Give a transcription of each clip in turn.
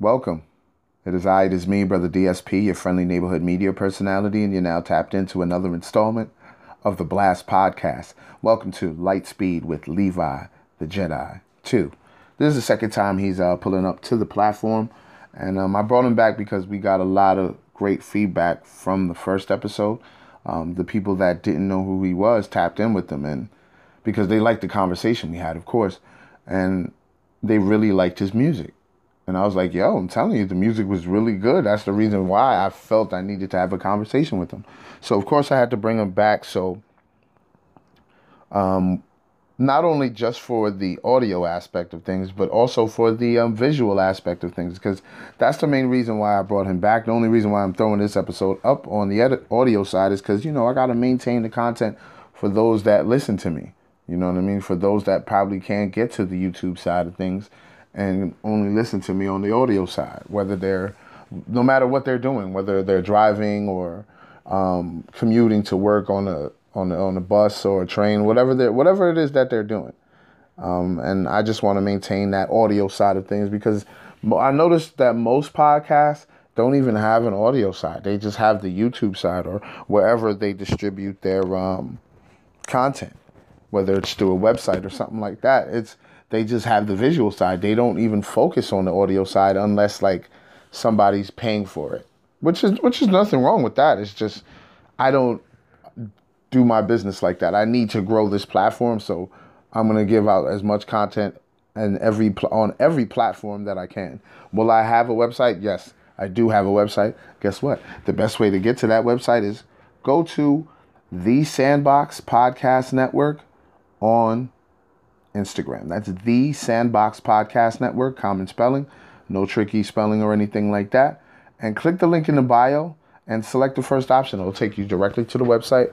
Welcome. It is I, it is me, Brother DSP, your friendly neighborhood media personality, and you're now tapped into another installment of the Blast Podcast. Welcome to Lightspeed with Levi the Jedi 2. This is the second time he's uh, pulling up to the platform, and um, I brought him back because we got a lot of great feedback from the first episode. Um, the people that didn't know who he was tapped in with him, and because they liked the conversation we had, of course, and they really liked his music. And I was like, yo, I'm telling you, the music was really good. That's the reason why I felt I needed to have a conversation with him. So, of course, I had to bring him back. So, um, not only just for the audio aspect of things, but also for the um, visual aspect of things, because that's the main reason why I brought him back. The only reason why I'm throwing this episode up on the edit- audio side is because, you know, I got to maintain the content for those that listen to me. You know what I mean? For those that probably can't get to the YouTube side of things and only listen to me on the audio side, whether they're, no matter what they're doing, whether they're driving or um, commuting to work on a on a, on a bus or a train, whatever they whatever it is that they're doing. Um, and I just want to maintain that audio side of things because I noticed that most podcasts don't even have an audio side; they just have the YouTube side or wherever they distribute their um, content whether it's through a website or something like that. It's they just have the visual side. They don't even focus on the audio side unless like somebody's paying for it. Which is which is nothing wrong with that. It's just I don't do my business like that. I need to grow this platform, so I'm going to give out as much content and every on every platform that I can. Will I have a website? Yes, I do have a website. Guess what? The best way to get to that website is go to the Sandbox Podcast Network on Instagram. That's the Sandbox Podcast Network, common spelling, no tricky spelling or anything like that. And click the link in the bio and select the first option. It'll take you directly to the website.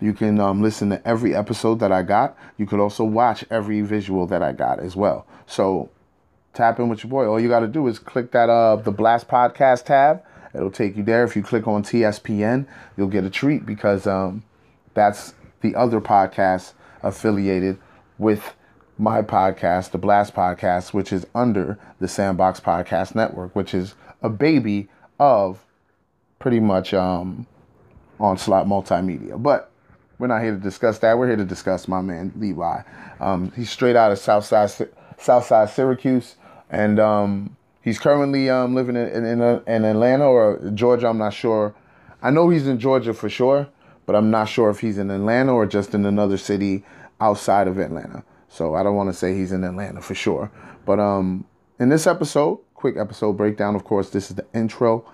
You can um, listen to every episode that I got. You could also watch every visual that I got as well. So tap in with your boy. All you got to do is click that uh the Blast Podcast tab. It'll take you there. If you click on TSPN, you'll get a treat because um, that's the other podcast affiliated with my podcast, the Blast Podcast, which is under the Sandbox Podcast Network, which is a baby of pretty much um, Onslaught Multimedia. But we're not here to discuss that. We're here to discuss my man Levi. Um, he's straight out of Southside Southside Syracuse, and um, he's currently um, living in in, in, in Atlanta or Georgia. I'm not sure. I know he's in Georgia for sure but I'm not sure if he's in Atlanta or just in another city outside of Atlanta. So I don't want to say he's in Atlanta for sure. But um, in this episode, quick episode breakdown, of course, this is the intro.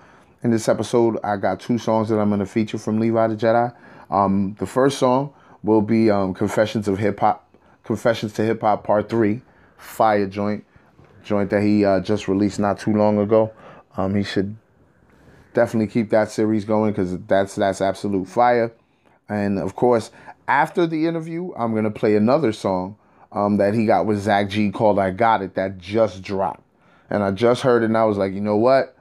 In this episode, I got two songs that I'm going to feature from Levi the Jedi. Um, the first song will be um, Confessions of Hip Hop, Confessions to Hip Hop Part 3, Fire Joint, joint that he uh, just released not too long ago. Um, he should definitely keep that series going because that's that's absolute fire. And of course, after the interview, I'm going to play another song um, that he got with Zach G called I Got It that just dropped. And I just heard it and I was like, you know what?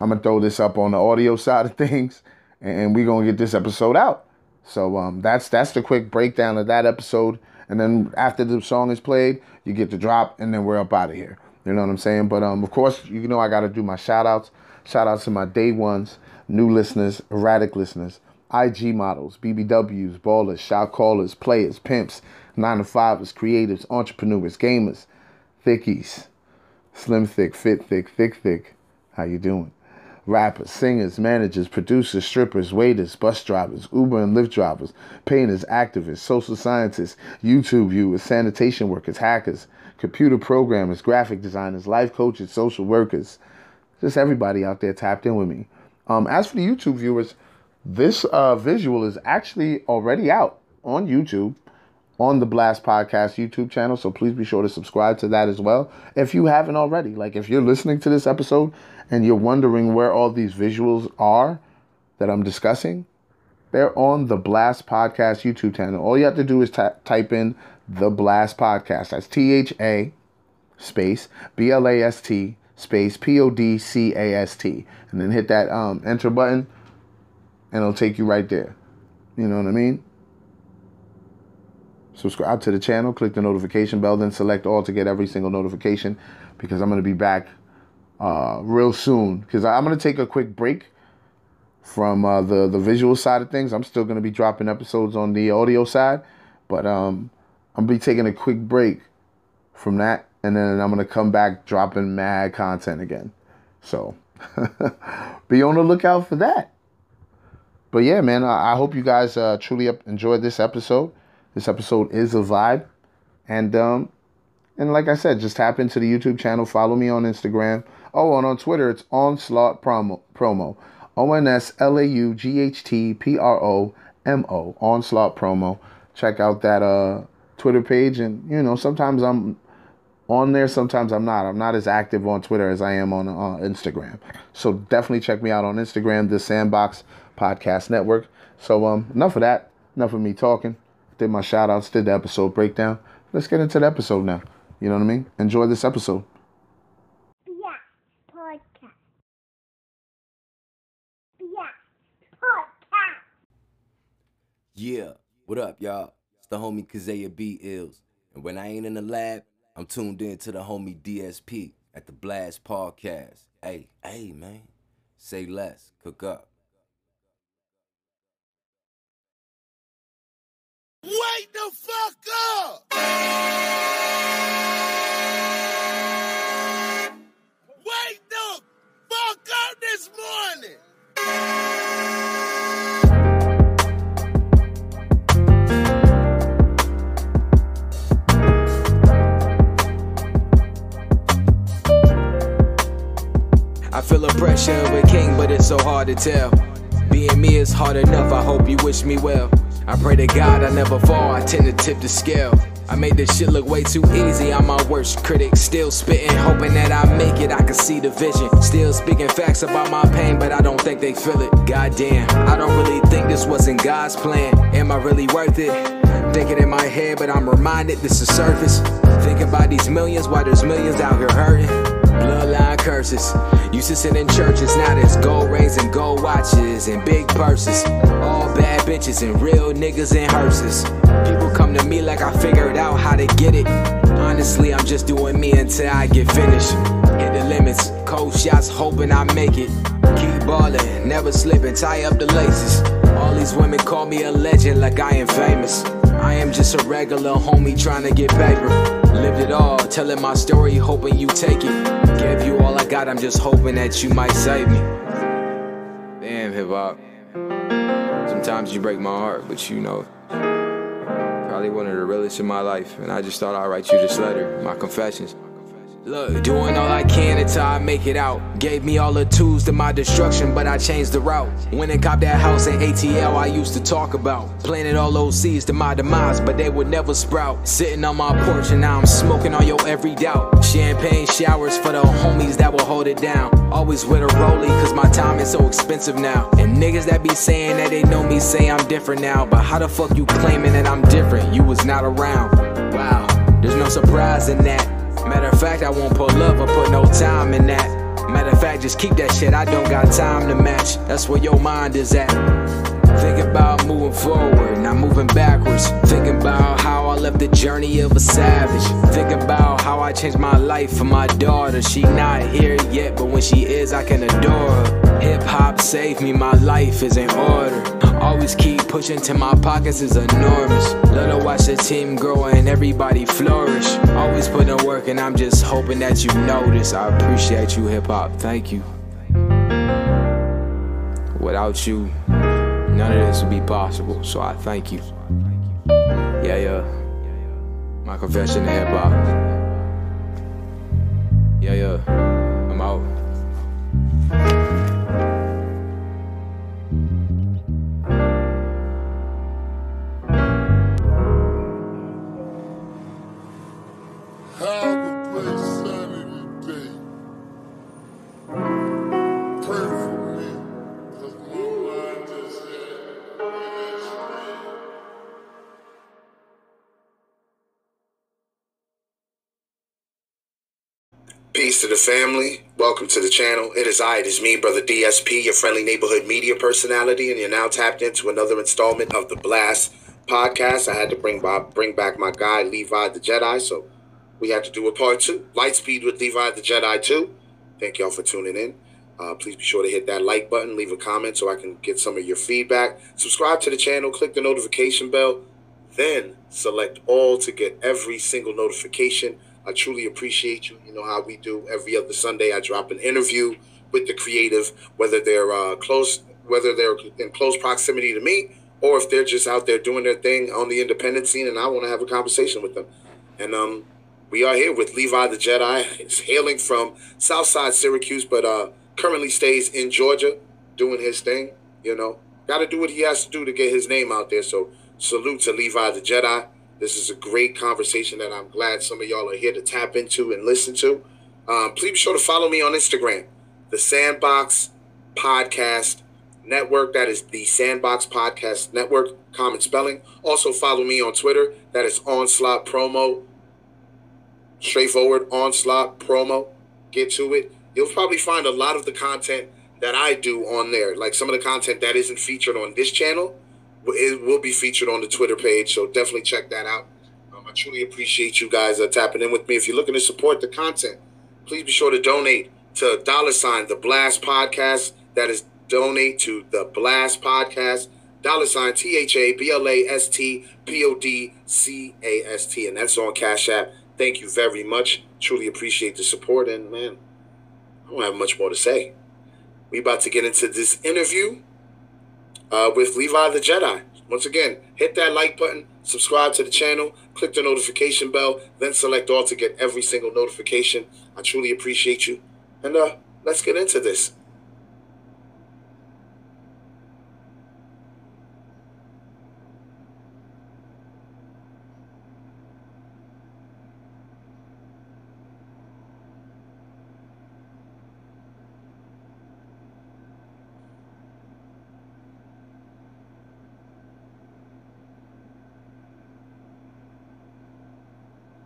I'm going to throw this up on the audio side of things and we're going to get this episode out. So um, that's that's the quick breakdown of that episode. And then after the song is played, you get the drop and then we're up out of here. You know what I'm saying? But um, of course, you know I got to do my shout outs. Shout out to my day ones, new listeners, erratic listeners. IG models, BBWs, ballers, shot callers, players, pimps, 9 to 5ers, creatives, entrepreneurs, gamers, thickies, slim thick, fit thick, thick thick. How you doing? Rappers, singers, managers, producers, strippers, waiters, bus drivers, Uber and Lyft drivers, painters, activists, social scientists, YouTube viewers, sanitation workers, hackers, computer programmers, graphic designers, life coaches, social workers. Just everybody out there tapped in with me. Um, as for the YouTube viewers, this uh, visual is actually already out on YouTube on the Blast Podcast YouTube channel. So please be sure to subscribe to that as well if you haven't already. Like if you're listening to this episode and you're wondering where all these visuals are that I'm discussing, they're on the Blast Podcast YouTube channel. All you have to do is t- type in the Blast Podcast. That's T H A space B L A S T space P O D C A S T. And then hit that um, enter button and it'll take you right there. You know what I mean? Subscribe to the channel, click the notification bell, then select all to get every single notification because I'm going to be back uh, real soon because I'm gonna take a quick break from uh, the the visual side of things. I'm still gonna be dropping episodes on the audio side, but um, I'm gonna be taking a quick break from that, and then I'm gonna come back dropping mad content again. So be on the lookout for that. But yeah, man, I, I hope you guys uh, truly enjoyed this episode. This episode is a vibe, and um, and like I said, just tap into the YouTube channel. Follow me on Instagram. Oh, and on Twitter, it's Onslaught Promo. Promo. O N S L A U G H T P R O M O. Onslaught Promo. Check out that uh Twitter page, and you know sometimes I'm on there, sometimes I'm not. I'm not as active on Twitter as I am on uh, Instagram. So definitely check me out on Instagram, the Sandbox Podcast Network. So um, enough of that. Enough of me talking. Did my shout outs, did the episode breakdown. Let's get into the episode now. You know what I mean? Enjoy this episode. Yeah, podcast. Yeah, podcast. Yeah, what up, y'all? It's the homie Kazaya B. Ills. And when I ain't in the lab, I'm tuned in to the homie DSP at the Blast Podcast. Hey, hey, man. Say less, cook up. Wake the fuck up! Wake the fuck up this morning! I feel the pressure of a king, but it's so hard to tell. Being me is hard enough, I hope you wish me well. I pray to God I never fall, I tend to tip the scale. I made this shit look way too easy, I'm my worst critic. Still spitting, hoping that I make it, I can see the vision. Still speaking facts about my pain, but I don't think they feel it. Goddamn, I don't really think this wasn't God's plan. Am I really worth it? Thinking in my head, but I'm reminded this is surface. Thinking about these millions, why there's millions out here hurting. Bloodline curses. Used to sit in churches, now there's gold rings and gold watches and big purses. All bad bitches and real niggas in hearses. People come to me like I figured out how to get it. Honestly, I'm just doing me until I get finished. Hit the limits, cold shots, hoping I make it. Keep ballin', never slipping, tie up the laces. All these women call me a legend like I am famous. I am just a regular homie trying to get paper. Lived it all, telling my story, hoping you take it. Give you got, I'm just hoping that you might save me. Damn, hip hop. Sometimes you break my heart, but you know, probably one of the realest in my life. And I just thought I'd write you this letter, my confessions. Look, doing all I can until I make it out. Gave me all the tools to my destruction, but I changed the route. Went and copped that house in ATL I used to talk about. Planted all those seeds to my demise, but they would never sprout. Sitting on my porch and now I'm smoking on your every doubt. Champagne showers for the homies that will hold it down. Always with a rollie, cause my time is so expensive now. And niggas that be saying that they know me say I'm different now. But how the fuck you claiming that I'm different? You was not around. Wow, there's no surprise in that. Fact, I won't pull up or put no time in that. Matter of fact, just keep that shit. I don't got time to match. That's where your mind is at. Think about moving forward, not moving backwards. Think about how I left the journey of a savage. Think about how I changed my life for my daughter. She not here yet, but when she is, I can adore her. Hip hop saved me, my life is in order. Always keep pushing till my pockets is enormous. Love to watch the team grow and everybody flourish. Always put in work, and I'm just hoping that you notice. I appreciate you, hip hop. Thank you. Without you, none of this would be possible. So I thank you. Yeah, yeah. My confession to hip hop. Yeah, yeah. I'm out. To the family. Welcome to the channel. It is I, it is me, Brother DSP, your friendly neighborhood media personality, and you're now tapped into another installment of the Blast podcast. I had to bring by, bring back my guy Levi the Jedi, so we had to do a part two. Lightspeed with Levi the Jedi 2. Thank y'all for tuning in. Uh, please be sure to hit that like button, leave a comment so I can get some of your feedback. Subscribe to the channel, click the notification bell, then select all to get every single notification. I truly appreciate you. You know how we do every other Sunday. I drop an interview with the creative, whether they're uh, close, whether they're in close proximity to me, or if they're just out there doing their thing on the independent scene, and I want to have a conversation with them. And um, we are here with Levi the Jedi. Hailing from Southside Syracuse, but uh, currently stays in Georgia doing his thing. You know, got to do what he has to do to get his name out there. So salute to Levi the Jedi. This is a great conversation that I'm glad some of y'all are here to tap into and listen to. Um, please be sure to follow me on Instagram, the Sandbox Podcast Network. That is the Sandbox Podcast Network, common spelling. Also follow me on Twitter. That is Onslaught Promo. Straightforward Onslaught Promo. Get to it. You'll probably find a lot of the content that I do on there. Like some of the content that isn't featured on this channel, it will be featured on the Twitter page. So definitely check that out. Um, I truly appreciate you guys uh, tapping in with me. If you're looking to support the content, please be sure to donate to dollar sign the Blast Podcast. That is donate to the Blast Podcast. Dollar sign T H A B L A S T P O D C A S T, and that's on Cash App. Thank you very much. Truly appreciate the support, and man, I don't have much more to say. We about to get into this interview uh, with Levi the Jedi. Once again, hit that like button, subscribe to the channel, click the notification bell, then select all to get every single notification. I truly appreciate you. And uh, let's get into this.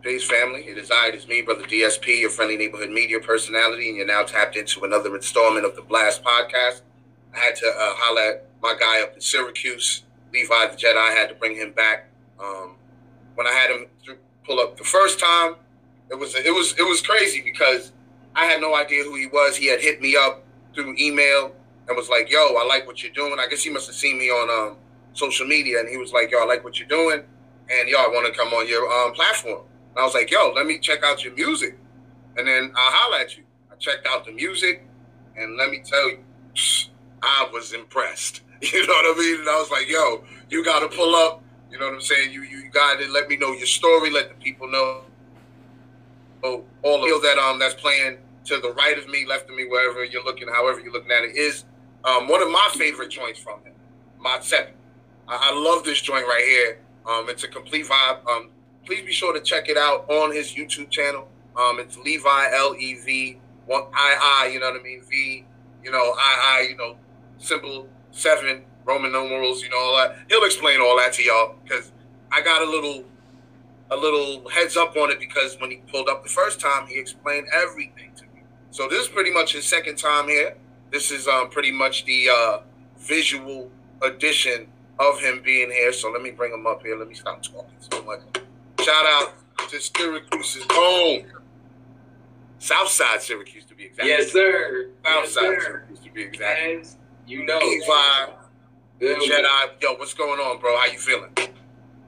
Peace, family. It is I, it is me, Brother DSP, your friendly neighborhood media personality, and you're now tapped into another installment of the Blast Podcast. I had to uh, holler at my guy up in Syracuse, Levi the Jedi. I had to bring him back. Um, when I had him pull up the first time, it was it was it was crazy because I had no idea who he was. He had hit me up through email and was like, "Yo, I like what you're doing." I guess he must have seen me on um, social media, and he was like, "Yo, I like what you're doing, and yo, I want to come on your um, platform." And I was like, yo, let me check out your music. And then I'll holler at you. I checked out the music, and let me tell you, I was impressed. You know what I mean? And I was like, yo, you got to pull up. You know what I'm saying? You you got to let me know your story, let the people know all the that um that's playing to the right of me, left of me, wherever you're looking, however you're looking at it, is um, one of my favorite joints from him, 7. I, I love this joint right here. Um, it's a complete vibe. Um, please be sure to check it out on his YouTube channel. Um, it's Levi L E V one I I. You know what I mean? V. You know I I. You know simple seven Roman numerals. You know all that. He'll explain all that to y'all because I got a little a little heads up on it because when he pulled up the first time, he explained everything to me. So this is pretty much his second time here. This is um, pretty much the uh, visual addition of him being here. So let me bring him up here. Let me stop talking so much. Shout out to Syracuse's home. Southside Syracuse to be exact. Yes, sir. Southside yes. Syracuse to be exact. As you know, Good. Jedi. Yo, what's going on, bro? How you feeling?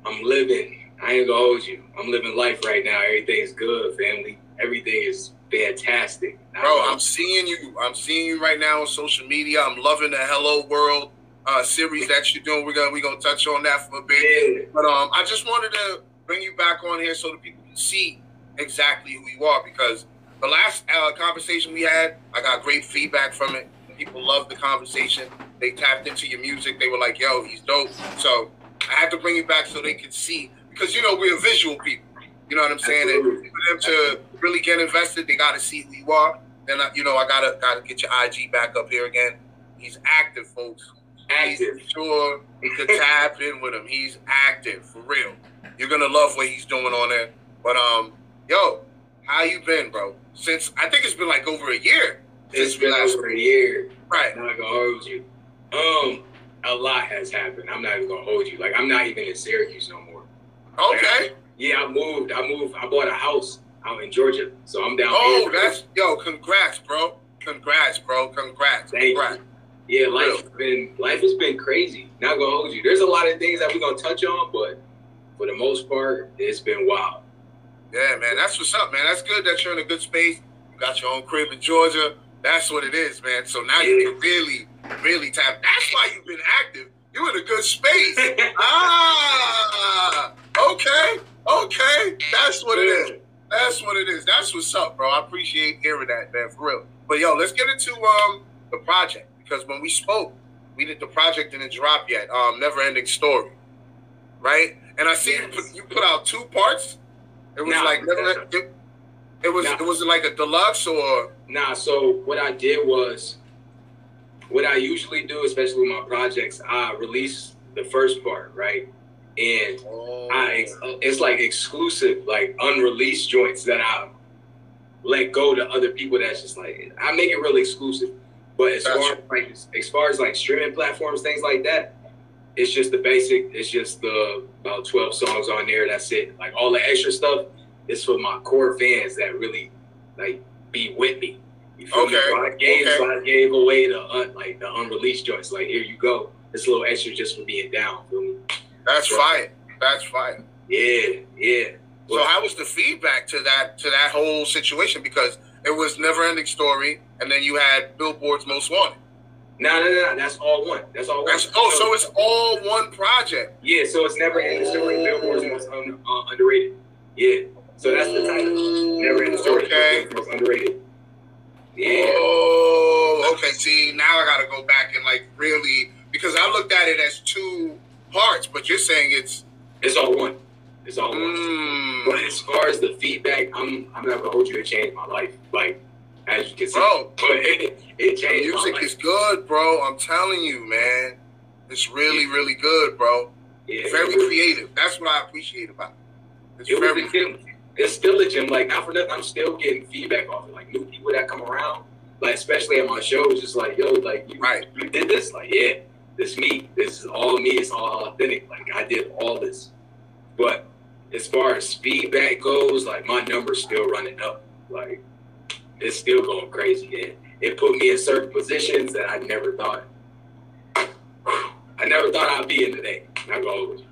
I'm living. I ain't gonna hold you. I'm living life right now. Everything's good, family. Everything is fantastic. Bro, I'm seeing you. I'm seeing you right now on social media. I'm loving the Hello World uh, series that you're doing. We're gonna we're gonna touch on that for a bit. Yeah. But um, I just wanted to bring you back on here so that people can see exactly who you are because the last uh, conversation we had, I got great feedback from it. People loved the conversation. They tapped into your music. They were like, "Yo, he's dope." So I had to bring you back so they could see because you know we're visual people. You know what I'm saying? And Absolutely. for them to really get invested, they got to see who you are. Then I, you know I gotta gotta get your IG back up here again. He's active, folks. active. He's sure you could tap in with him. He's active for real. You're gonna love what he's doing on there. But um, yo, how you been, bro? Since I think it's been like over a year It's been over a year. right. I'm not gonna hold you. Um, a lot has happened. I'm not even gonna hold you. Like I'm not even in Syracuse no more. Okay. Yeah, I moved. I moved. I bought a house out in Georgia, so I'm down Oh, that's yo, congrats, bro. Congrats. bro. Congrats. Thank you. Congrats. Yeah, life has been life has been crazy. Not gonna hold you. There's a lot of things that we're gonna touch on, but for the most part, it's been wild. Yeah, man, that's what's up, man. That's good that you're in a good space. You got your own crib in Georgia. That's what it is, man. So now you can really, really tap. That's why you've been active. You're in a good space. ah, okay, okay. That's what it is. That's what it is. That's what's up, bro. I appreciate hearing that, man, for real. But yo, let's get into um the project because when we spoke, we did the project didn't drop yet. Um, never ending story, right? And I see you, put, you put out two parts. It was Nah, like. It, it was Nah. it was like a deluxe or Nah, so what I did was what I usually do, especially with my projects, I release the first part, right? And I oh. it's like exclusive, like unreleased joints that I let go to other people. That's just like I make it really exclusive. But as far as like as far as like streaming platforms, things like that, it's just the basic. It's just the about twelve songs on there. That's it. Like all the extra stuff is for my core fans that really like be with me. You feel me? Okay, So I gave, okay. so I gave away the un, like the unreleased joints. Like here you go. It's a little extra just for being down. Feel me? that's fine. That's fine. Yeah, yeah. So how was the feedback to that to that whole situation? Because it was never ending story, and then you had Billboard's Most Wanted. No, no, no. That's all one. That's all one. That's oh, so it's all one project. yeah. So it's never ending story. Billboard's most un, uh, underrated. Yeah. So that's the title. Never ending story. Okay. Most underrated. Yeah. Oh, okay. See, now I got to go back and like really because I looked at it as two parts, but you're saying it's. It's all one. It's all one. Mm, But as far as the feedback, I'm I'm not gonna hold you. It changed my life. Like as you can see, Bro. but it, it the changed music is good, bro. I'm telling you, man. It's really, really good, bro. yeah, Very was- creative. That's what I appreciate about it. It's It very gym. It's still a gym. Like not for nothing, I'm still getting feedback off it. Like new people that come around, like especially at my shows, just like yo, like you, Right. you did this. Like yeah, this me. This is all me. It's all authentic. Like I did all this. But as far as feedback goes, like my number's still running up. Like it's still going crazy. It, it put me in certain positions that I never thought. I never thought I'd be in today. Not gonna you.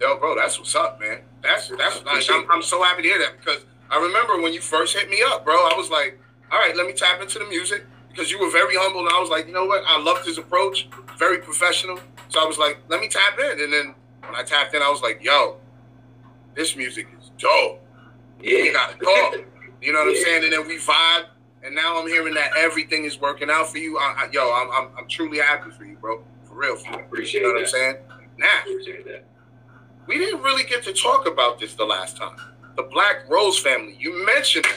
Yo, bro, that's what's up, man. That's that's like, I'm, I'm so happy to hear that because I remember when you first hit me up, bro. I was like, all right, let me tap into the music because you were very humble, and I was like, you know what? I loved his approach, very professional. So I was like, let me tap in, and then when I tapped in, I was like, yo, this music is dope. Yeah. gotta talk. You know what I'm saying? And then we vibe, and now I'm hearing that everything is working out for you. I, I, yo, I'm, I'm I'm truly happy for you, bro. For real. For I real. appreciate You know what I'm saying? Now that. we didn't really get to talk about this the last time. The Black Rose family. You mentioned them.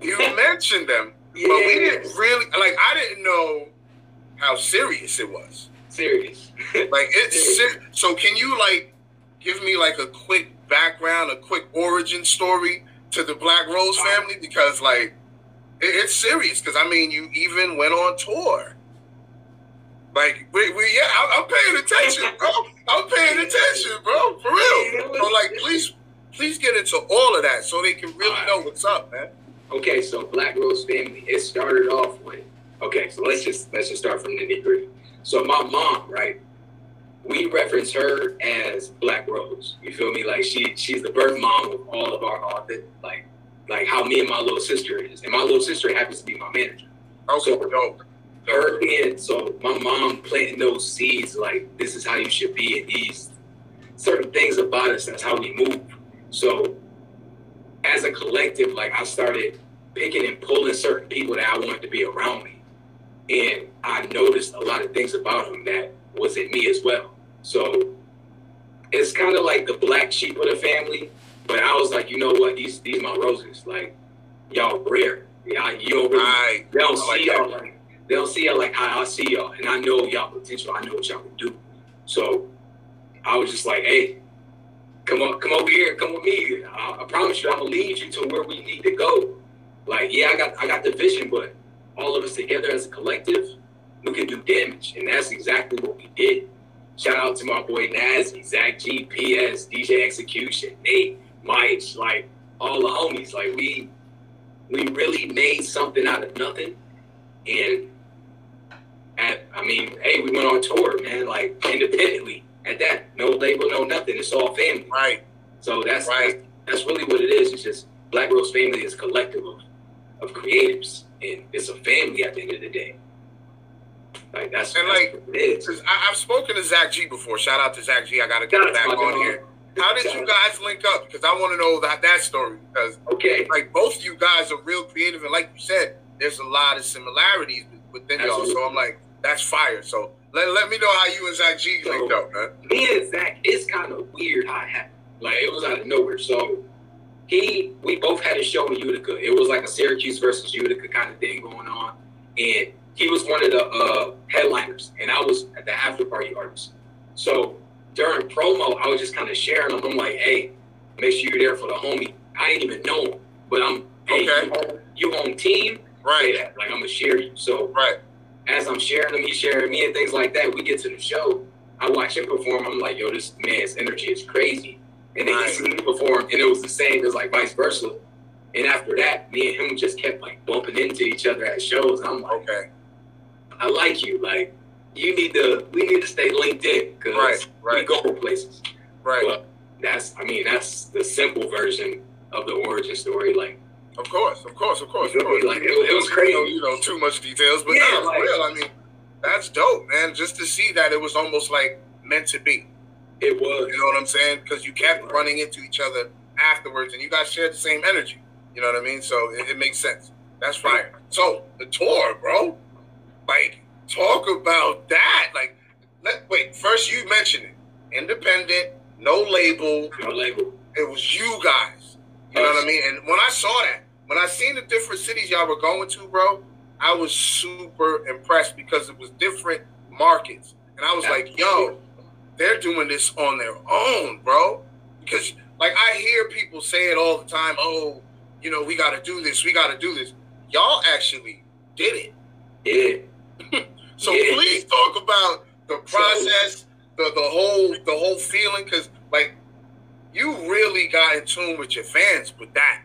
You mentioned them, but we didn't really like. I didn't know how serious it was. serious. Like it's ser- so. Can you like give me like a quick background, a quick origin story to the Black Rose family? Because like it, it's serious. Because I mean, you even went on tour. Like we, we yeah, I, I'm paying attention, bro. I'm paying attention, bro, for real. So like, please, please get into all of that so they can really know what's up, man. Okay, so Black Rose family. It started off with okay. So let's just let's just start from the nitty gritty. So my mom, right? We reference her as Black Rose. You feel me? Like she she's the birth mom of all of our all the, like like how me and my little sister is, and my little sister happens to be my manager. Okay, So- dope. her being so my mom planting those seeds like this is how you should be and these certain things about us that's how we move so as a collective like i started picking and pulling certain people that i wanted to be around me and i noticed a lot of things about them that was in me as well so it's kind of like the black sheep of the family but i was like you know what these these my roses like y'all rare y'all you don't really Right. they don't I see y'all like they don't see y'all like how I see y'all, and I know y'all potential. I know what y'all can do. So I was just like, hey, come on, come over here, come with me. I, I promise you, I'm gonna lead you to where we need to go. Like, yeah, I got I got the vision, but all of us together as a collective, we can do damage, and that's exactly what we did. Shout out to my boy Nazzy, Zach GPS, DJ Execution, Nate, Mike, like all the homies. Like we we really made something out of nothing. And had, I mean, hey, we went on tour, man, like independently at that. No label, no nothing. It's all family. Right. So that's Right. that's, that's really what it is. It's just Black Rose Family is a collective of, of creatives, and it's a family at the end of the day. Like that's, And, that's like, what it is. I, I've spoken to Zach G before. Shout out to Zach G. I got to get back on dog. here. How did you guys link up? Because I want to know that that story. Because Okay, like both of you guys are real creative, and like you said, there's a lot of similarities within y'all. So I'm like, that's fire. So let, let me know how you and Zach G linked up, man. me and Zach, it's kind of weird how it happened. Like it was out of nowhere. So he, we both had a show in Utica. It was like a Syracuse versus Utica kind of thing going on, and he was one of the uh, headliners, and I was at the after party artist. So during promo, I was just kind of sharing them. I'm like, hey, make sure you're there for the homie. I ain't even know him, but I'm hey, Okay. you, home, you home team. Right. Like I'm gonna share you. So Right. as I'm sharing them, he's sharing me and things like that. We get to the show. I watch him perform. I'm like, yo, this man's energy is crazy. And then Right. he see me perform, and it was the same as like vice versa. And after that, me and him just kept like bumping into each other at shows. I'm like, Okay. I like you. Like, you need to, we need to stay linked in because Right. we Right. go places. Right. But that's, I mean, that's the simple version of the origin story. Like, Of course. Of course. Of course. You Of course. Like, it was- it was You crazy. know, you know too much details, but Yeah, no, for like- real. I mean, that's dope, man. Just to see that it was almost like meant to be. it was. You know what I'm saying? Because you kept running into each other afterwards, and you guys shared the same energy. You know what I mean? So it, it makes sense. That's fire. So the tour, bro. Like, talk about that. Like, let wait. First, you mentioned it. Independent, no label. No label. It was you guys. You know what I mean? And when I saw that, when I seen the different cities y'all were going to, bro, I was super impressed because it was different markets. And I was like, yo, they're doing this on their own, bro. Because like I hear people say it all the time, oh, you know, we gotta do this, we gotta do this. Y'all actually did it. Yeah. So Yeah. please talk about the process, the the whole the whole feeling, because like you really got in tune with your fans with that,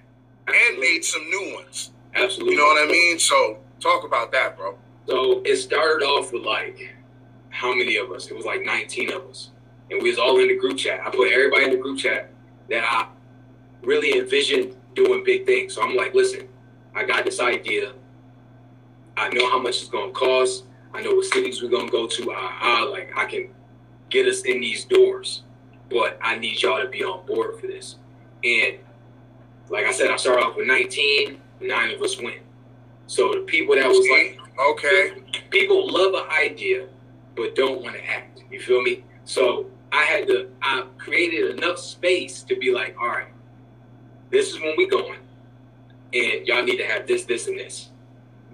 and made some new ones. Absolutely. You know what I mean? So talk about that, bro. So it started off with like how many of us? It was like 19 of us. And we was all in the group chat. I put everybody in the group chat that I really envisioned doing big things. So I'm like, listen, I got this idea. I know how much it's gonna cost. I know what cities we're gonna go to. I, I like I can get us in these doors. But I need y'all to be on board for this. And like I said, I started off with 19, nine of us went. So the people that was like Okay. people love an idea but don't want to act you feel me so i had to i created enough space to be like all right this is when we going and y'all need to have this this and this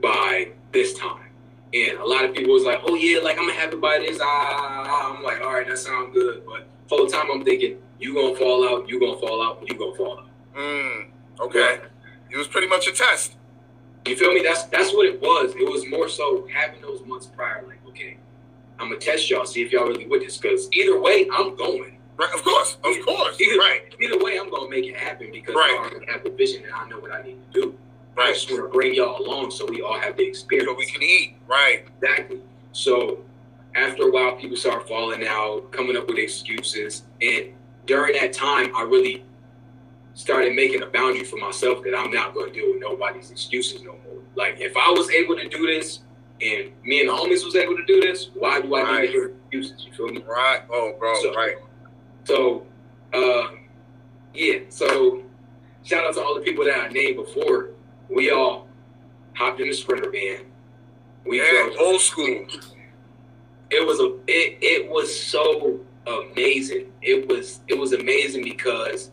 by this time and a lot of people was like oh yeah like i'm gonna have it by this ah i'm like all right that sounds good but for the time i'm thinking you gonna fall out you gonna fall out you gonna fall out Mm, okay. It was pretty much a test. You feel me? That's that's what it was. It was more so having those months prior, like, okay, I'm gonna test y'all, see if y'all really with this. Because either way, I'm going. Right. Of course. Of course. Either, Right. Either way, I'm gonna make it happen because Right. I have the vision and I know what I need to do. I Right. just want to bring y'all along so we all have the experience. So we can eat. Right. Exactly. So after a while, people start falling out, coming up with excuses, and during that time, I really started making a boundary for myself that I'm not going to deal with nobody's excuses no more. Like if I was able to do this, and me and the homies was able to do this, why do I need Right. to hear excuses? You feel me? Right. Oh, bro. So- right. So, uh, yeah. So, shout out to all the people that I named before. We all hopped in the sprinter van. We Yeah. drove- Old school. it was a it, it was so amazing. It was it was amazing because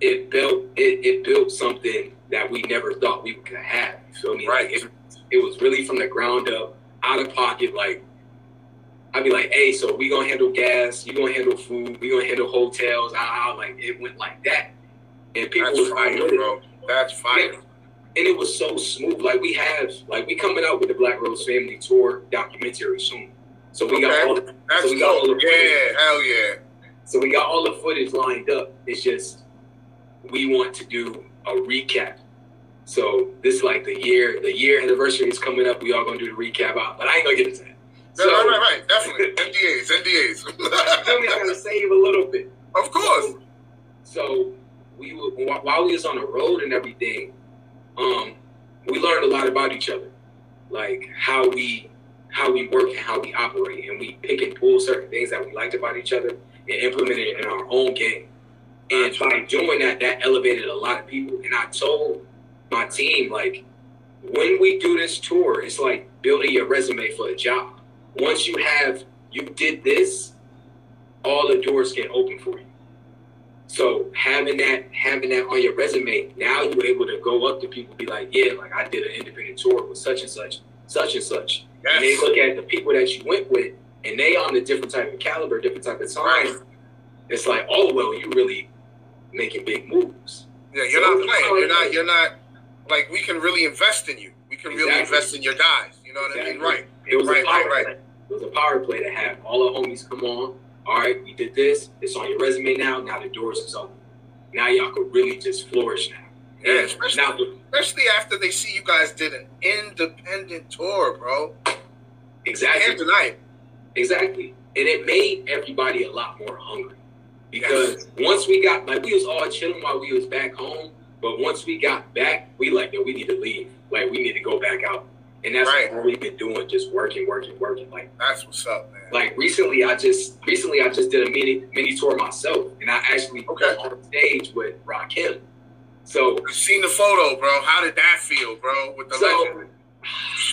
it built it, it built something that we never thought we could have. You feel me? Right. It, it was really from the ground up, out of pocket. Like I'd be like, hey, so we gonna handle gas, you gonna handle food, we gonna handle hotels. Ah, like it went like that, and people That's was fire, bro. That's fire. And it was so smooth. Like we have, like we coming out with the Black Rose Family Tour documentary soon. So we got Okay. all, That's so we got all the Yeah. Hell yeah. so we got all the footage lined up. It's just we want to do a recap. So this like the year, the year anniversary is coming up. We all gonna do the recap out, but I ain't gonna get into that. Yeah, right, right, right. Definitely. NDAs, NDAs. feel me? I gotta save a little bit. of course. So we were, while we was on the road and everything, um, we learned a lot about each other, like how we how we work and how we operate, and we pick and pull certain things that we liked about each other and implement it in our own game. And by doing that, that elevated a lot of people. And I told my team, like, when we do this tour, it's like building your resume for a job. Once you have you did this, all the doors get open for you. So having that having that on your resume, now you're able to go up to people and be like, yeah, like I did an independent tour with such and such, such and such. And they look at the people that you went with, and they on a different type of caliber, different type of time. Right. It's like, oh well, you really making big moves. Yeah, you're not playing. You're not. You're not. Like we can really invest in you. We can really invest in your guys. You know what I mean? Right. It was Right, a power right, right. It was a power play to have all the homies come on. All right, we did this. It's on your resume now. Now the doors is open. Now y'all could really just flourish now. Yeah, especially- now, Especially after they see you guys did an independent tour, bro. Exactly, it. exactly, and it made everybody a lot more hungry because once we got like we was all chilling while we was back home, but once we got back, we like yo, we need to leave. Like we need to go back out, and that's Right. all we've been doing, just working, working, working. Like That's what's up, man. Like recently I just recently I just did a mini mini tour myself and I actually Okay. on stage with Rakim. So I seen the photo, bro. How did that feel, bro? With the so legend.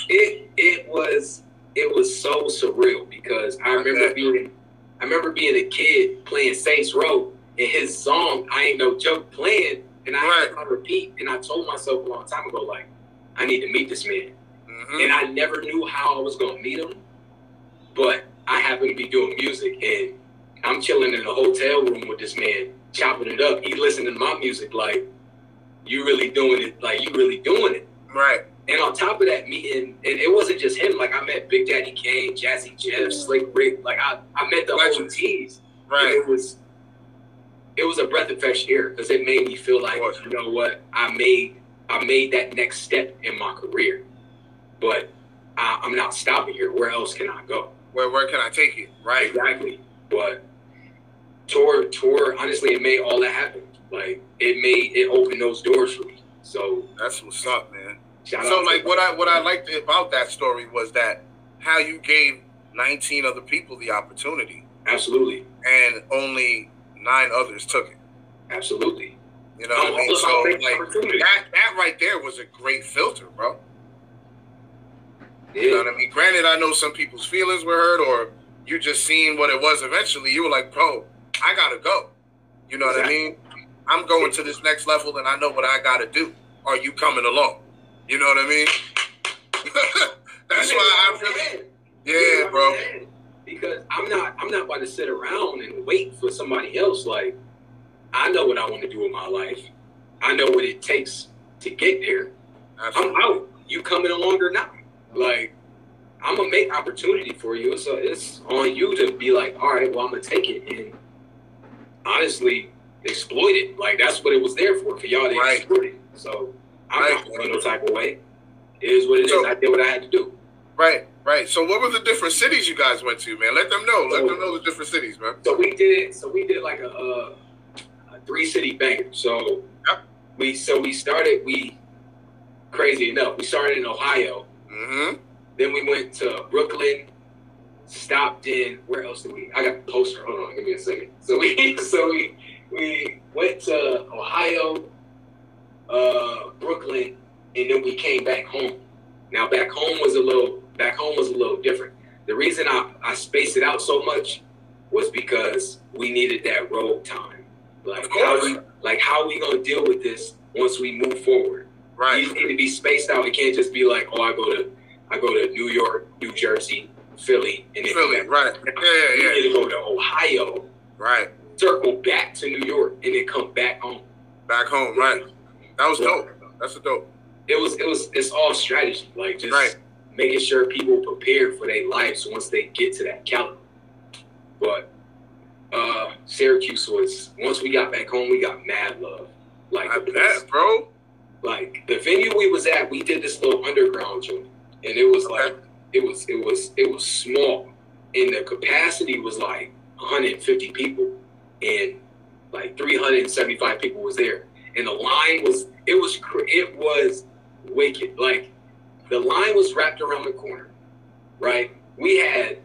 it it was it was so surreal because I remember being I remember being a kid playing Saints Row and his song I ain't no joke playing and I had it on repeat and I told myself a long time ago like I need to meet this man Mhm. and I never knew how I was gonna meet him, but I happen to be doing music and I'm chilling in a hotel room with this man, chopping it up. He listening to my music like, you really doing it, like you really doing it. Right. And on top of that meeting, and it wasn't just him, like I met Big Daddy Kane, Jazzy Jeff, Slick Rick, like I, I met the. OGs. And Right. it was it was a breath of fresh air because it made me feel like, you know what, I made I made that next step in my career. But I, I'm not stopping here. Where else can I go? Where where can I take it? Right. Exactly. But tour tour, honestly, it made all that happen. Like it made it opened those doors for me. So That's what's up, man. So like what I what I liked about that story was that how you gave 19 other people the opportunity absolutely, and only nine others took it. absolutely. You know what I mean? So like that that right there was a great filter, bro. You know what I mean? Granted, I know some people's feelings were hurt, or you just seen what it was eventually. You were like, bro, I gotta go. You know what I mean? I'm going to this next level, and I know what I gotta do. Are you coming along? You know what I mean? That's why I'm really, yeah, bro. Because I'm not I'm not about to sit around and wait for somebody else. Like I know what I want to do in my life. I know what it takes to get there. I'm out. You coming along or not? Opportunity for you. So it's on you to be like, all right, well I'm gonna take it and honestly exploit it. Like that's what it was there for, for y'all to Right. exploit it. So I'm Right. not feeling no type of way. It is what it is. So- I did what I had to do. Right, right. So, what were the different cities you guys went to, man? Let them know. Let them know the different cities, man. So we did. So we did like a, a, a three city banger. So Yep. we so we started. We crazy enough. We started in Ohio. Mm-hmm. Then we went to Brooklyn. Stopped in where else did we? I got the poster. Hold on, give me a second. So we so we we went to Ohio, uh, Brooklyn, and then we came back home. Now back home was a little back home was a little different. The reason I, I spaced it out so much was because we needed that road time. Like how we like how we gonna deal with this once we move forward. Right. These need to be spaced out. It can't just be like, oh, I go to I go to New York, New Jersey, Philly, and then Philly, back. right. Yeah, yeah, yeah. to go to Ohio, Right. circle back to New York, and then come back home. Back home, right. That was dope. That's a dope. It was it was it's all strategy, like just Right. making sure people prepared for their lives once they get to that caliber. But uh Syracuse was once we got back home, we got mad love. Like I bet, bro. like the venue we was at, we did this little underground joint, and it was like it was it was it was small, and the capacity was like 150 people, and like 375 people was there, and the line was it was it was wicked. Like the line was wrapped around the corner, right? We had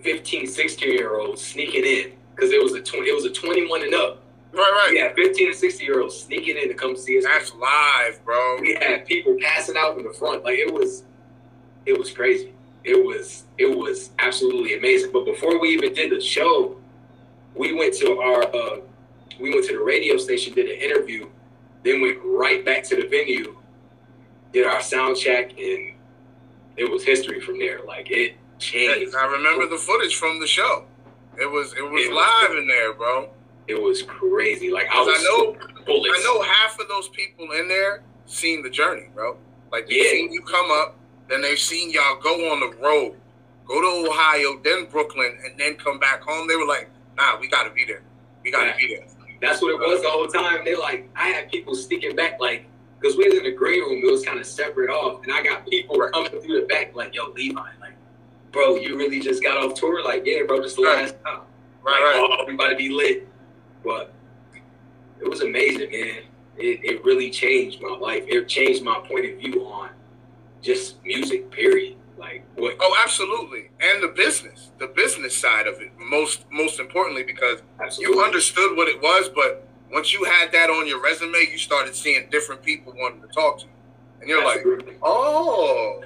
15, 16 year olds sneaking in because it was a 20, it was a 21 and up. Right, right. We had 15 and 16 year olds sneaking in to come see us. That's live, bro. We had people passing out in the front. Like it was, it was crazy. It was, it was absolutely amazing. But before we even did the show, we went to our, uh, we went to the radio station, did an interview, then went right back to the venue, did our sound check, and it was history from there. Like it changed. I remember the footage from the show. It was it was It live good. in there, bro. It was crazy. Like I was I know bullets. I know half of those people in there seen the journey, bro. Like they've Yeah. seen you come up, then they've seen y'all go on the road, go to Ohio, then Brooklyn, and then come back home. They were like, nah, we gotta be there. We gotta be there. That's what it was the whole time. They like I had people sneaking back, like because we was in the green room, it was kind of separate off, and I got people coming through the back, like, "Yo, Levi, like, bro, you really just got off tour? Like, yeah, bro, just the Right. last time. Right, like, right. Oh, everybody be lit." But it was amazing, man. It, it really changed my life. It changed my point of view on just music. Period. Like what? Oh, absolutely. And the business, the business side of it, most most importantly, because absolutely. you understood what it was, but once you had that on your resume, you started seeing different people wanting to talk to you. And you're like, oh,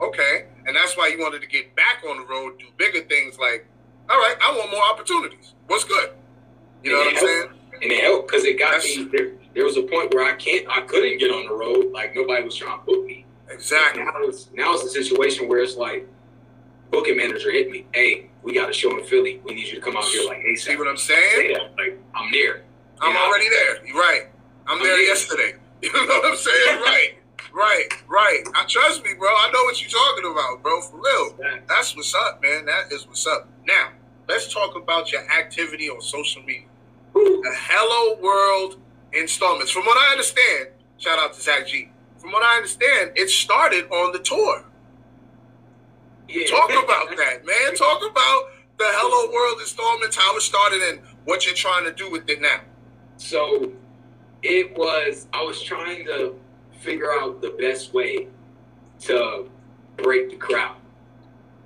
okay. And that's why you wanted to get back on the road, do bigger things like, all right, I want more opportunities. What's good? You know what I'm saying? and it helped because it got That's- me there. There was a point where I can't, I couldn't get on the road. Like nobody was trying to book me. Exactly. Now it's now it's a situation where it's like, booking manager hit me. Hey, we got a show in Philly. We need you to come out here like ASAP. See what I'm saying? Like I'm there. I'm already there. You're right. I'm I'm there there. yesterday. You know what I'm saying? Right. Right. Right. I trust me, bro. I know what you're talking about, bro. For real. That's what's up, man. That is what's up. Now, let's talk about your activity on social media. The Hello World installments. From what I understand, shout out to Zach G. From what I understand, it started on the tour. Yeah. Talk about that, man. Talk about the Hello World installments, how it started, and what you're trying to do with it now. So it was, I was trying to figure out the best way to break the crowd.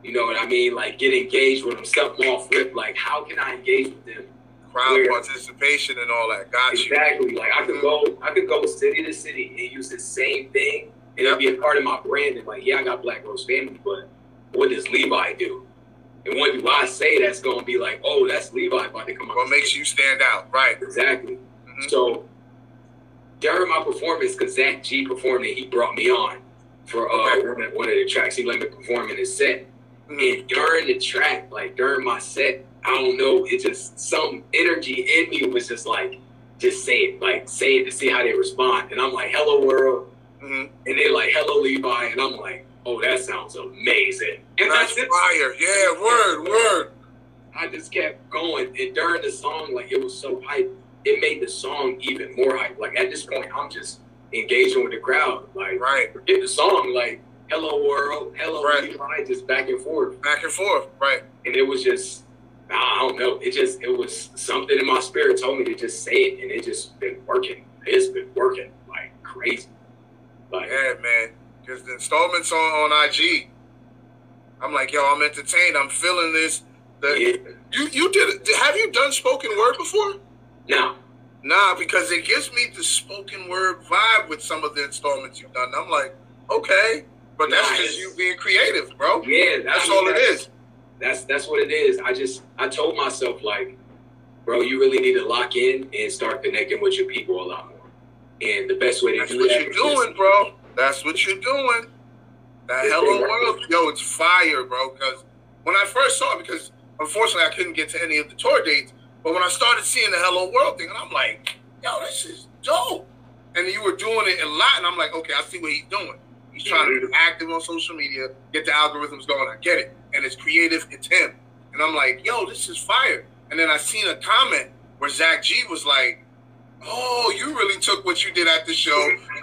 You know what I mean? Like get engaged with them, something off rip. Like, how can I engage with them? Crowd Where- participation and all that. Got you. Exactly. Like I could go, I could go city to city and use the same thing, and it'll be a part of my brand. And like, yeah, I got Black Rose Family, but what does Levi do? And what do I say that's gonna be like, oh, that's Levi about to come out? What makes you stand out? Right. Exactly. Mhm. So during my performance, because Zach G performed it, he brought me on for uh, Okay. one, of, one of the tracks. He let me perform in his set. And during the track, like during my set, I don't know, it just some energy in me was just like, just say it, like say it to see how they respond. And I'm like, hello world. Mhm. And they're like, hello Levi. And I'm like, oh, that sounds amazing. And That's I just, fire. Yeah, word, word. I just kept going. And during the song, like it was so hype, it made the song even more hype. Like at this point, I'm just engaging with the crowd. Like Right. forget the song, like hello world, hello Right. Levi, just back and forth. Back and forth. Right. and it was just I don't know. It just it was something in my spirit told me to just say it, and it just been working. It's been working like crazy. Like Yeah, man. Because the installments on, on IG, I'm like, yo, I'm entertained. I'm feeling this. The, yeah. You you did. Have you done spoken word before? No. Nah, because it gives me the spoken word vibe with some of the installments you've done. I'm like, okay, but that's Nice. just you being creative, bro. yeah, That's mean, all it is. That's that's what it is. I just I told myself like, bro, you really need to lock in and start connecting with your people a lot more. And the best way to That's do what that you're is doing, bro. That's what you're doing. That hello world, yo, it's fire, bro. Because when I first saw it, because unfortunately I couldn't get to any of the tour dates, but when I started seeing the hello world thing, and I'm like, yo, this is dope. And you were doing it a lot, and I'm like, okay, I see what he's doing. He's trying to be active on social media, get the algorithms going. I get it, and it's creative. It's him, and I'm like, yo, this is fire. And then I seen a comment where Zach G was like, oh, you really took what you did at the show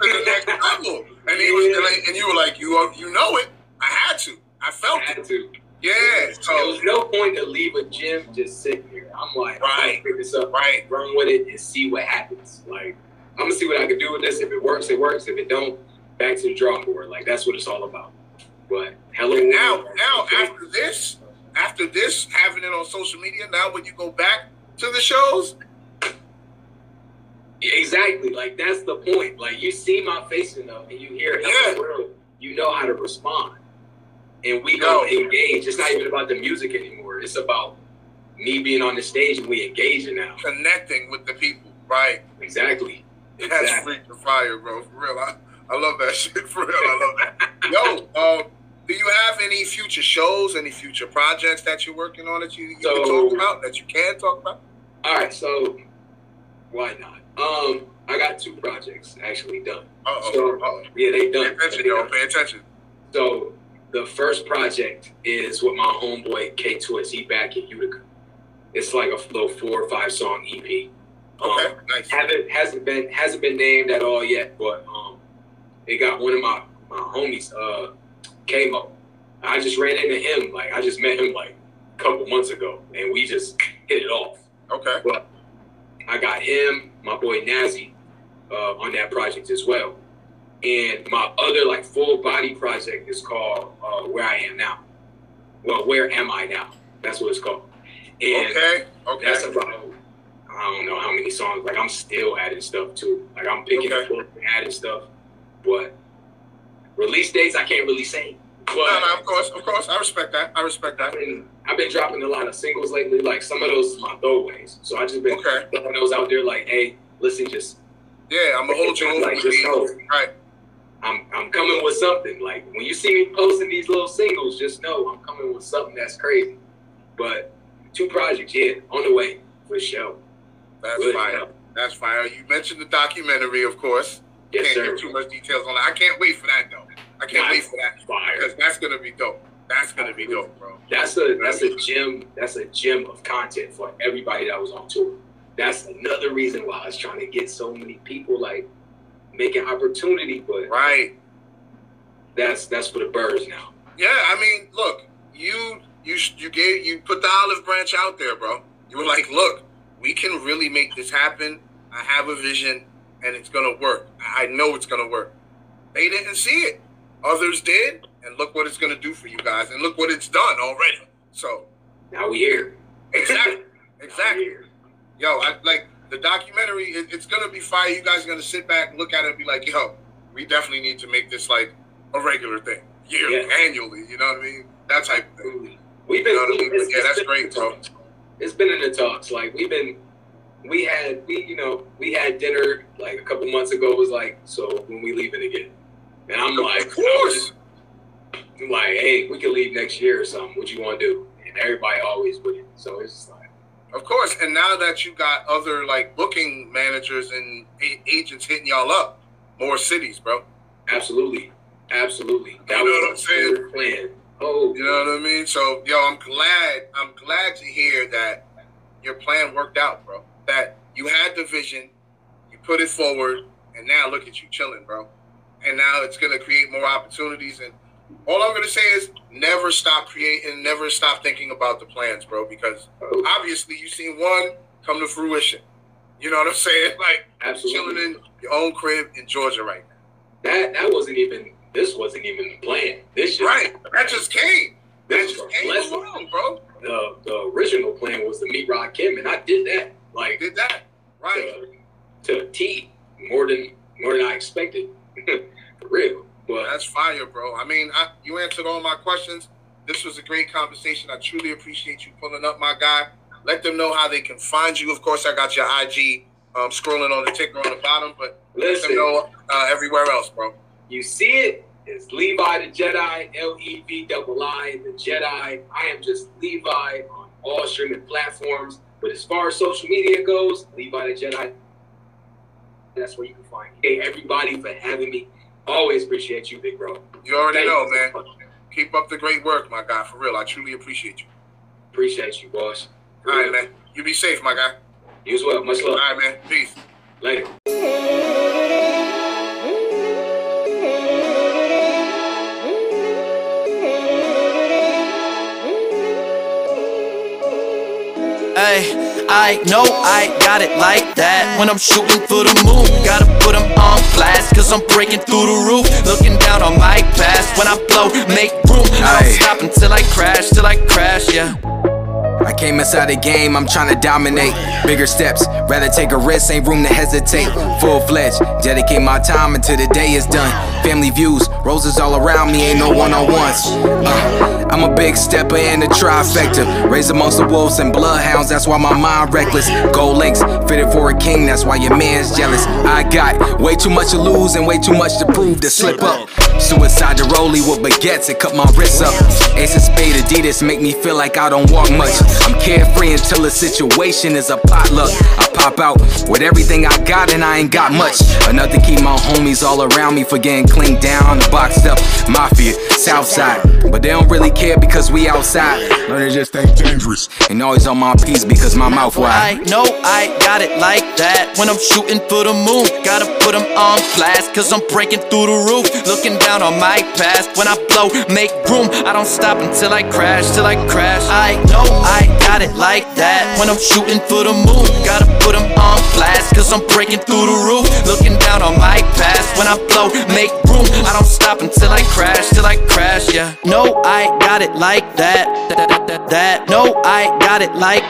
to the next level. And he was, and, I- and you were like, you are, you know it. I had to. I felt I it. had to. Yeah. there So was no point to leave a gym just sitting here. I'm like, Right. pick this up, right. run with it, and see what happens. Like, I'm gonna see what I can do with this. If it works, it works. If it don't, back to the drawing board. Like that's what it's all about. But hello, And now, now after this, after this, having it on social media, now when you go back to the shows, Yeah, exactly. Like that's the point. Like you see my face enough, and you hear Yeah. hello world, you know how to respond, and we go engage. It's not even about the music anymore. It's about me being on the stage and we engaging now. connecting with the people, right? Exactly. That's Exactly. freaking fire, bro. For real, I, I love that shit. For real, I love that. Yo, um, do you have any future shows, any future projects that you're working on that you, you can talk about, that you can talk about? All right. So why not? Um, I got two projects actually done. Uh-oh. So Uh-oh. yeah, they done. Pay attention, They yo. done. Pay attention. So the first project is with my homeboy K Twist. He back in Utica. It's like a little four or five song EP. Um, Okay, nice. haven't hasn't been hasn't been named at all yet, but um, it got one of my my homies, uh, Kmo. I just ran into him like I just met him like a couple months ago, and we just hit it off. Okay. But I got him, my boy Nazi, uh, on that project as well. And my other like full body project is called uh, Where I Am Now. Well, Where Am I Now? That's what it's called. And Okay. Okay. that's about I don't know how many songs. Like I'm still adding stuff too. Like I'm picking Okay. up and adding stuff. But release dates I can't really say. But No, no, of course, of course. I respect that. I respect I've that. been I've been dropping a lot of singles lately. Like some of those is my throwaways. So I just been Okay. throwing those out there. Like, hey, listen, just Yeah, I'm gonna hold you. Like, just know. Right. I'm I'm coming with something. Like when you see me posting these little singles, just know I'm coming with something that's crazy. But two projects, yeah, on the way for sure. That's Good fire. stuff. That's fire. You mentioned the documentary, of course. Yes, can't sir. give too much details on that. I can't wait for that though. I can't wait for that Fire. because that's gonna be dope. That's gonna be dope, bro. That's a that's a gem. That's a gem of content for everybody that was on tour. That's another reason why I was trying to get so many people like making opportunity. But Right. that's that's for the birds now. Yeah. I mean, look, you you you gave you put the olive branch out there, bro. You were like, look, we can really make this happen. I have a vision, and it's gonna work. I know it's gonna work. They didn't see it. Others did, and look what it's gonna do for you guys, and look what it's done already. So Now we're here. exactly, exactly. here. yo, I like the documentary. It, it's gonna be fire. You guys are gonna sit back, and look at it, and be like, yo, we definitely need to make this like a regular thing, yearly, Yeah. annually. You know what I mean? That type of thing. We've been. You know I mean? Yeah, it's great, bro. It's been in the talks. Like we've been. We had we you know we had dinner like a couple months ago. It was like so when we leaving again, and I'm like of course. I'm like hey we can leave next year or something. What you want to do? And everybody always with it. So it's just like Of course, and now that you got other like booking managers and a- agents hitting y'all up, more cities, bro. absolutely, absolutely. You know what I'm saying? Plan. Oh, You know what I mean? So, yo, I'm glad. I'm glad to hear that your plan worked out, bro. That you had the vision, you put it forward, and now look at you chilling, bro. And now it's gonna create more opportunities. And all I'm gonna say is never stop creating, never stop thinking about the plans, bro. Because obviously you've seen one come to fruition. You know what I'm saying? Like absolutely. chilling in your own crib in Georgia right now. That that wasn't even. This wasn't even the plan. This just, Right. That just came. That just came along, bro. the the original plan was to meet Rod Kim, and I did that like Did that. Right. to, to a T more than more than I expected, for real. But That's fire, bro. I mean, I, you answered all my questions. This was a great conversation. I truly appreciate you pulling up, my guy. Let them know how they can find you. Of course, I got your IG um, scrolling on the ticker on the bottom, but let them know uh, everywhere else, bro. you see it. It's Levi the Jedi, L E V double I the Jedi. I am just Levi on all streaming platforms. But as far as social media goes, Levi the Jedi. That's where you can find me. Hey, everybody for having me. Always appreciate you, big bro. You already Thank know, you man. Keep up the great work, my guy. For real, I truly appreciate you. Appreciate you, boss. For All right, real. man. You be safe, my guy. You as well. Much love. All right, man. Peace. Later. I know I got it like that. When I'm shooting for the moon, gotta put them on blast. Cause I'm breaking through the roof, looking down on my past. When I blow, make room. I don't stop until I crash, till I crash, yeah. I came inside the game, I'm trying to dominate. Bigger steps, rather take a risk, ain't room to hesitate. Full fledged, dedicate my time until the day is done. Family views, roses all around me, ain't no one on ones. Uh, I'm a big stepper in the trifecta. Raised amongst the wolves and bloodhounds, that's why my mind reckless. Gold links, fitted for a king, that's why your man's jealous. I got way too much to lose and way too much to prove to slip up. Suicide to rollie with baguettes and cut my wrists up. Ace of spade Adidas make me feel like I don't walk much. I'm carefree until the situation is a potluck. I pop out with everything I got and I ain't got much. Enough to keep my homies all around me for getting cleaned down and boxed up. Mafia, Southside. But they don't really care because we outside. Learn to just stay dangerous. And always on my piece because my mouth I wide. know I got it like that. When I'm shooting for the moon, gotta put them on blast. Cause I'm breaking through the roof, looking down on my past. When I blow, make room. I don't stop until I crash, till I crash. I know I got it like that. When I'm shooting for the moon, gotta put them on blast. Cause I'm breaking through the roof, looking down on my past. When I blow, make room. I don't stop until I crash, till I crash, yeah. No, I got it like that. That, that. No, I got it like,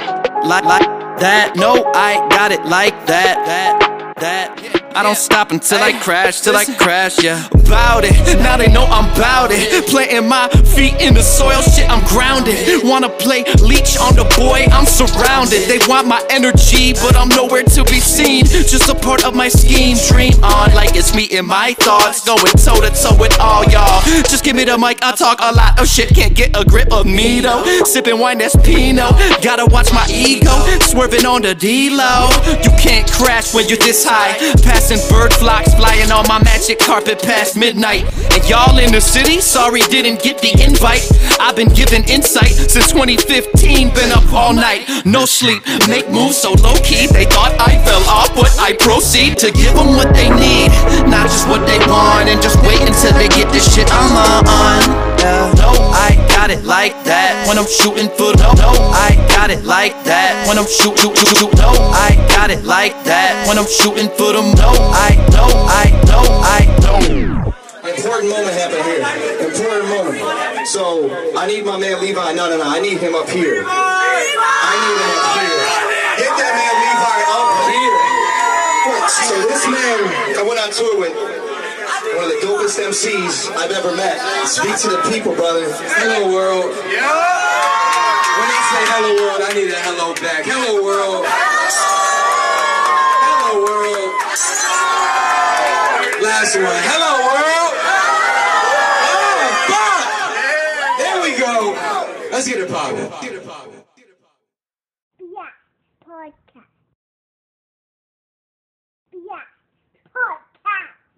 like, like that. No, I got it like that. That, that. I don't stop until I crash, till I crash, yeah. About it, now they know I'm about it. Planting my feet in the soil, shit, I'm grounded. Wanna play leech on the boy, I'm surrounded. They want my energy, but I'm nowhere to be seen. Just a part of my scheme, dream on like it's me and my thoughts. Going toe to toe with all y'all. Just give me the mic, I talk a lot of shit, can't get a grip of me though. Sipping wine that's Pinot, gotta watch my ego. Swerving on the D-low. You can't crash when you're this high. Passing bird flocks, flying on my magic carpet past midnight. And y'all in the city, sorry didn't get the invite. I've been giving insight since 2015, been up all night, no sleep. Make moves so low key, they thought I fell off, but I proceed to give them what they need, not just what they want. And just wait until they get this shit I'm on. Yeah. No, I got it like that. When I'm shooting for no, no, I got it like that. When I'm shoot, shoot, shoot, shoot, no, I got it like that. When I'm shooting for them, no, I know, I know, I know. Important moment happened here. Important moment. So I need my man Levi. No, no, no. I need him up here. I need him up here. Get that man Levi up here. So this man I went on tour with. One of the dopest MCs I've ever met. Speak to the people, brother. Hello, world. When I say hello, world, I need a hello back. Hello, world. Hello, world. Last one. Hello, world. Oh, fuck. There we go. Let's get it poppin'.